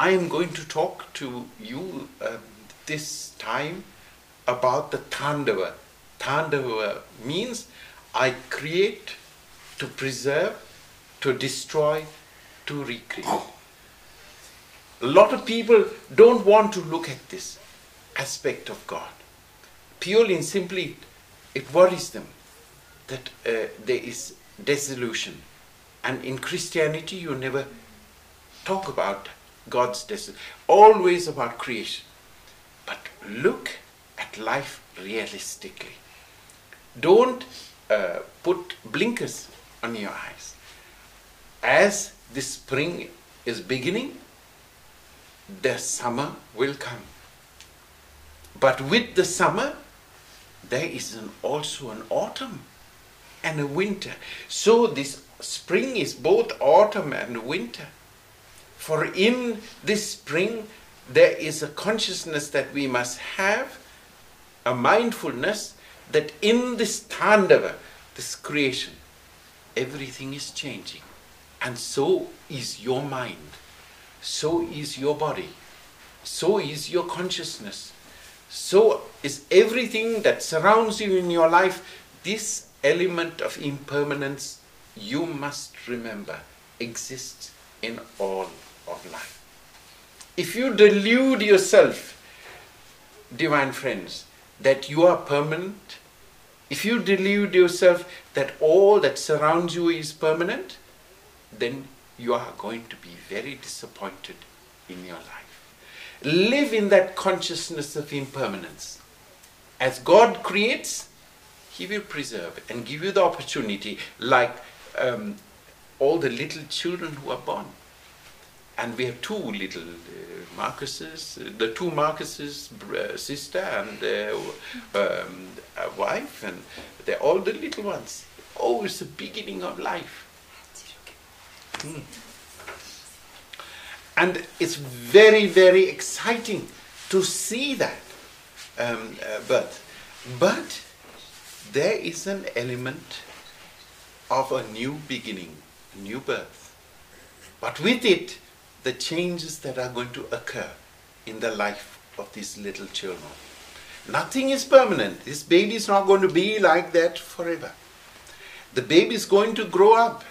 I am going to talk to you uh, this time about the Tandava. Tandava means I create to preserve, to destroy, to recreate. A lot of people don't want to look at this aspect of God. Purely and simply, it worries them that uh, there is dissolution. And in Christianity, you never talk about God's dissolution, always about creation. But look at life realistically. Don't uh, put blinkers on your eyes. As the spring is beginning, the summer will come. But with the summer, there is an, also an autumn and a winter. So this spring is both autumn and winter. For in this spring, there is a consciousness that we must have, a mindfulness that in this Tandava, this creation, everything is changing. And so is your mind, so is your body, so is your consciousness, so is everything that surrounds you in your life. This element of impermanence, you must remember, exists in all life. If you delude yourself, divine friends, that you are permanent, if you delude yourself that all that surrounds you is permanent, then you are going to be very disappointed in your life. Live in that consciousness of impermanence. As God creates, He will preserve and give you the opportunity, like um, all the little children who are born. And we have two little uh, Marcuses, uh, the two Marcuses, uh, sister and uh, um, a wife, and they're all the little ones. Oh, it's the beginning of life. Mm. And it's very, very exciting to see that um, uh, birth. But there is an element of a new beginning, a new birth. But with it, the changes that are going to occur in the life of these little children. Nothing is permanent. This baby is not going to be like that forever. The baby is going to grow up.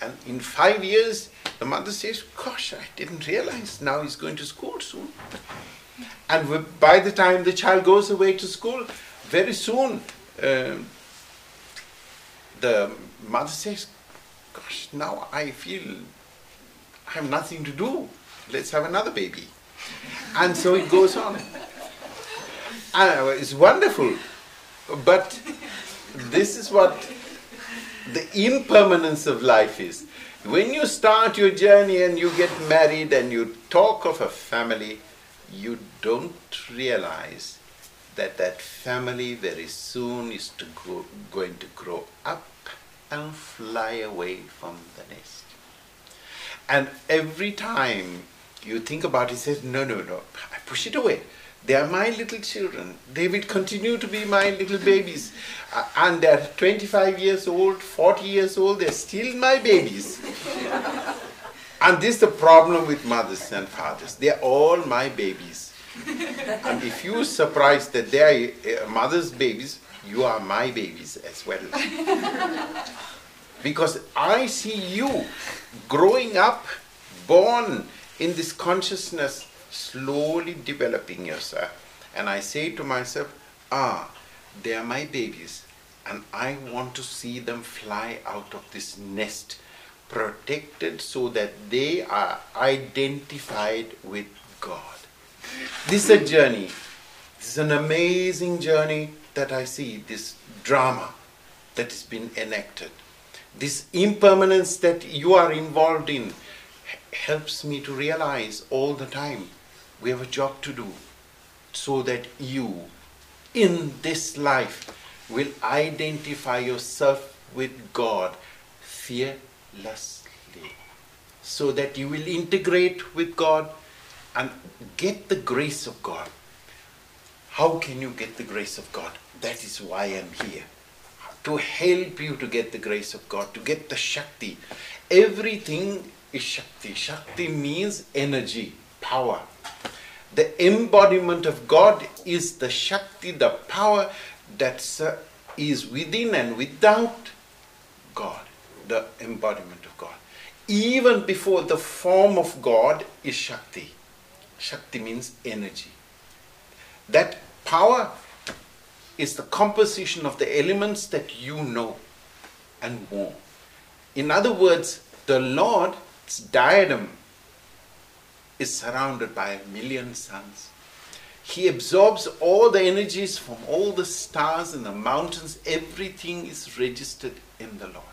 And in five years, the mother says, Gosh, I didn't realize now he's going to school soon. And by the time the child goes away to school, very soon uh, the mother says, Gosh, now I feel I have nothing to do. Let's have another baby. And so it goes on. And uh, it's wonderful. But this is what the impermanence of life is. When you start your journey and you get married and you talk of a family, you don't realize that that family very soon is to go, going to grow up and fly away from the nest. And every time you think about it, says, no, no, no, I push it away. They are my little children. They will continue to be my little babies. Uh, and they're 25 years old, 40 years old, they're still my babies. and this is the problem with mothers and fathers. They're all my babies. and if you're surprised that they're uh, mother's babies, you are my babies as well. because I see you growing up, born in this consciousness slowly developing yourself. And I say to myself, ah, they are my babies, and I want to see them fly out of this nest, protected so that they are identified with God. This is a journey. This is an amazing journey that I see, this drama that has been enacted. This impermanence that you are involved in helps me to realize all the time we have a job to do so that you, in this life, will identify yourself with God fearlessly. So that you will integrate with God and get the grace of God. How can you get the grace of God? That is why I'm here. To help you to get the grace of God, to get the Shakti. Everything is Shakti. Shakti means energy, power. The embodiment of God is the Shakti, the power that is within and without God, the embodiment of God. Even before the form of God is Shakti. Shakti means energy. That power is the composition of the elements that you know and more. In other words, the Lord's diadem is surrounded by a million suns. He absorbs all the energies from all the stars and the mountains. Everything is registered in the Lord.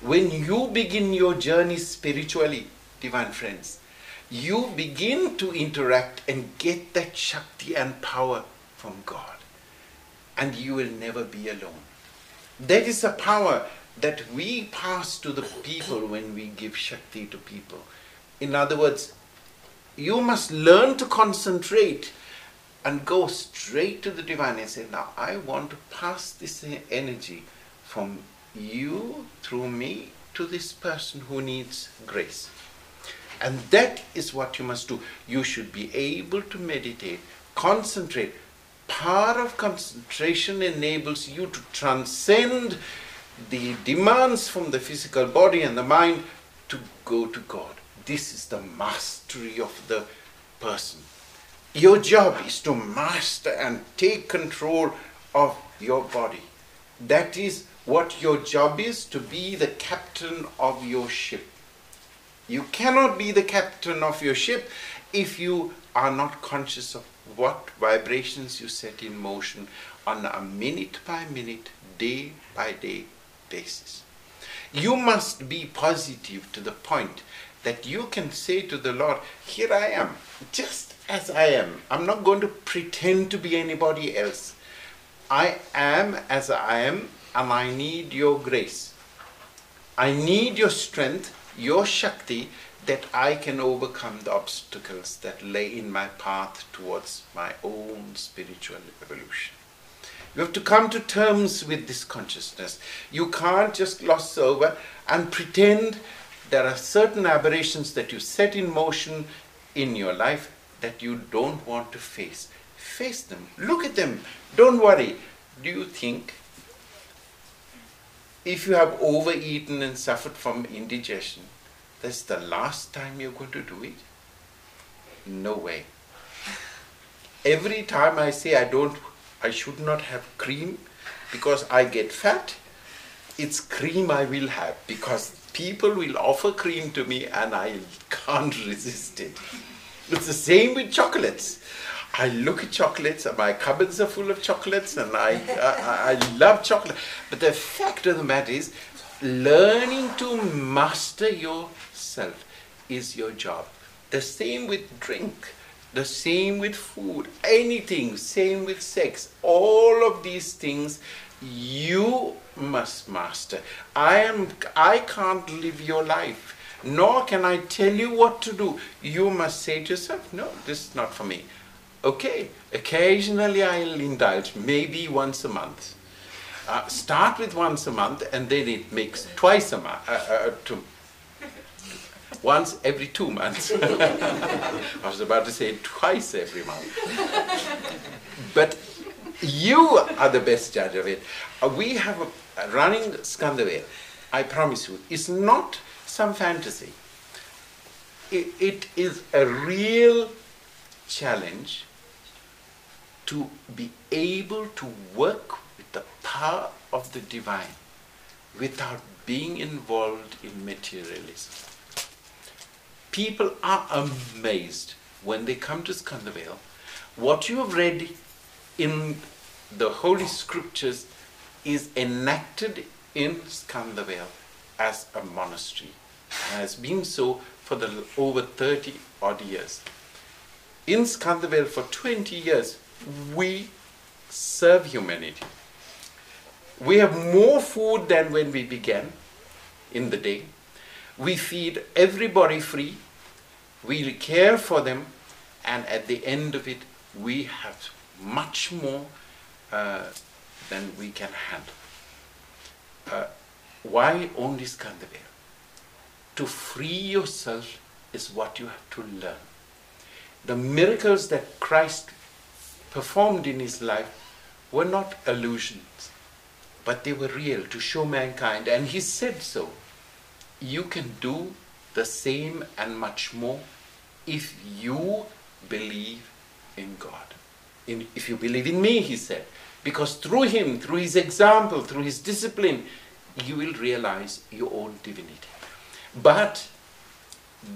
When you begin your journey spiritually, divine friends, you begin to interact and get that Shakti and power from God. And you will never be alone. That is a power that we pass to the people when we give Shakti to people. In other words, you must learn to concentrate and go straight to the divine and say, Now I want to pass this energy from you through me to this person who needs grace. And that is what you must do. You should be able to meditate, concentrate. Power of concentration enables you to transcend the demands from the physical body and the mind to go to God. This is the mastery of the person. Your job is to master and take control of your body. That is what your job is to be the captain of your ship. You cannot be the captain of your ship if you are not conscious of what vibrations you set in motion on a minute by minute, day by day basis. You must be positive to the point that you can say to the Lord, Here I am, just as I am. I'm not going to pretend to be anybody else. I am as I am, and I need your grace. I need your strength, your Shakti, that I can overcome the obstacles that lay in my path towards my own spiritual evolution. You have to come to terms with this consciousness. You can't just gloss over and pretend there are certain aberrations that you set in motion in your life that you don't want to face. Face them. Look at them. Don't worry. Do you think if you have overeaten and suffered from indigestion, that's the last time you're going to do it? No way. Every time I say I don't, I should not have cream because I get fat, it's cream I will have because people will offer cream to me and I can't resist it. It's the same with chocolates. I look at chocolates and my cupboards are full of chocolates and I, I, I love chocolate. But the fact of the matter is, learning to master yourself is your job. The same with drink, the same with food, anything, same with sex. All of these things you must master. I am I can't live your life. Nor can I tell you what to do. You must say to yourself, no, this is not for me. Okay, occasionally I'll indulge, maybe once a month. Uh, start with once a month and then it makes twice a month. Uh, uh, once every two months. I was about to say twice every month. But you are the best judge of it. Uh, we have a, running Skanda Vale, I promise you, is not some fantasy. It, it is a real challenge to be able to work power of the divine without being involved in materialism. People are amazed when they come to Skanda Vale. What you have read in the Holy Scriptures is enacted in Skanda Vale as a monastery and has been so for the over 30 odd years. In Skanda Vale for 20 years, we serve humanity. We have more food than when we began in the day. We feed everybody free. We care for them. And at the end of it, we have much more uh, than we can handle. Uh, why only Skanda Vale? to free yourself is what you have to learn. The miracles that Christ performed in his life were not illusions, but they were real to show mankind. And he said so. You can do the same and much more if you believe in God. In, if you believe in me, he said. Because through him, through his example, through his discipline, you will realize your own divinity. But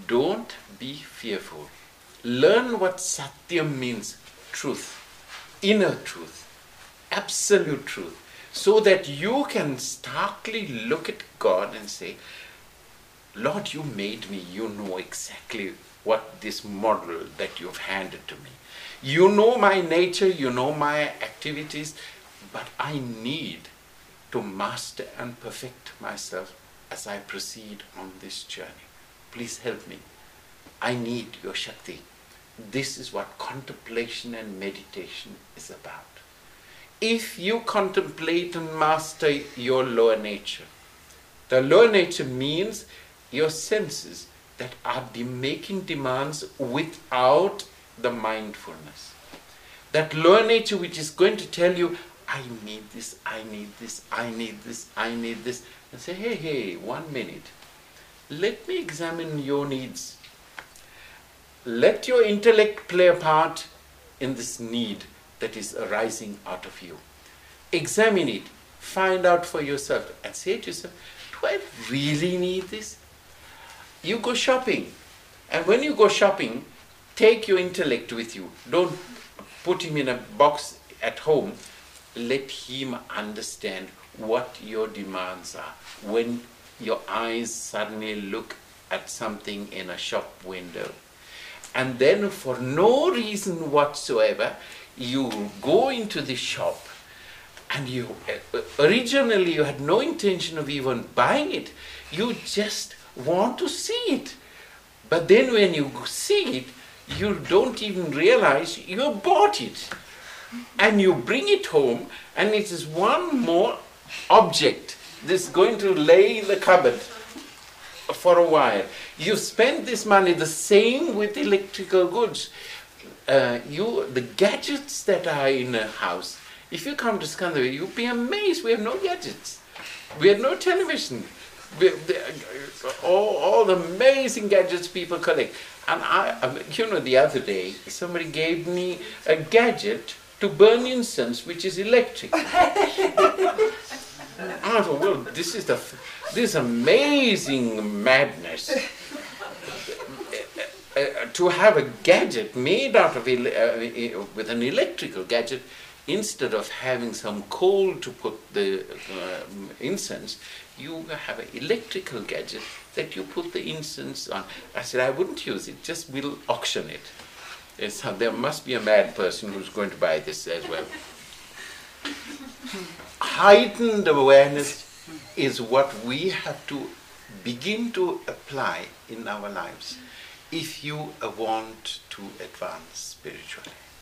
don't be fearful. Learn what Satyam means truth, inner truth, absolute truth, so that you can starkly look at God and say, Lord, you made me, you know exactly what this model that you've handed to me. You know my nature, you know my activities, but I need to master and perfect myself as I proceed on this journey. Please help me. I need your Shakti. This is what contemplation and meditation is about. If you contemplate and master your lower nature, the lower nature means your senses that are de- making demands without the mindfulness. That lower nature which is going to tell you, I need this, I need this, I need this, I need this, and say, hey, hey, one minute. Let me examine your needs. Let your intellect play a part in this need that is arising out of you. Examine it, find out for yourself, and say to yourself, Do I really need this? You go shopping, and when you go shopping, take your intellect with you. Don't put him in a box at home. Let him understand what your demands are. When your eyes suddenly look at something in a shop window, and then for no reason whatsoever, you go into the shop and you originally you had no intention of even buying it. You just want to see it. But then when you see it you don't even realize you bought it. And you bring it home and it is one more object. That's going to lay in the cupboard for a while. You spend this money the same with electrical goods uh, you the gadgets that are in a house if you come to Skanda Vale, you'll be amazed. We have no gadgets. We have no television. We, the, all, all the amazing gadgets people collect. And I, you know, the other day, somebody gave me a gadget to burn incense, which is electric. I thought, well, this is the, this amazing madness. To have a gadget made out of, uh, with an electrical gadget instead of having some coal to put the uh, incense, you have an electrical gadget that you put the incense on. I said, I wouldn't use it, just we'll auction it. It's, there must be a mad person who's going to buy this as well. Heightened awareness is what we have to begin to apply in our lives if you want to advance spiritually.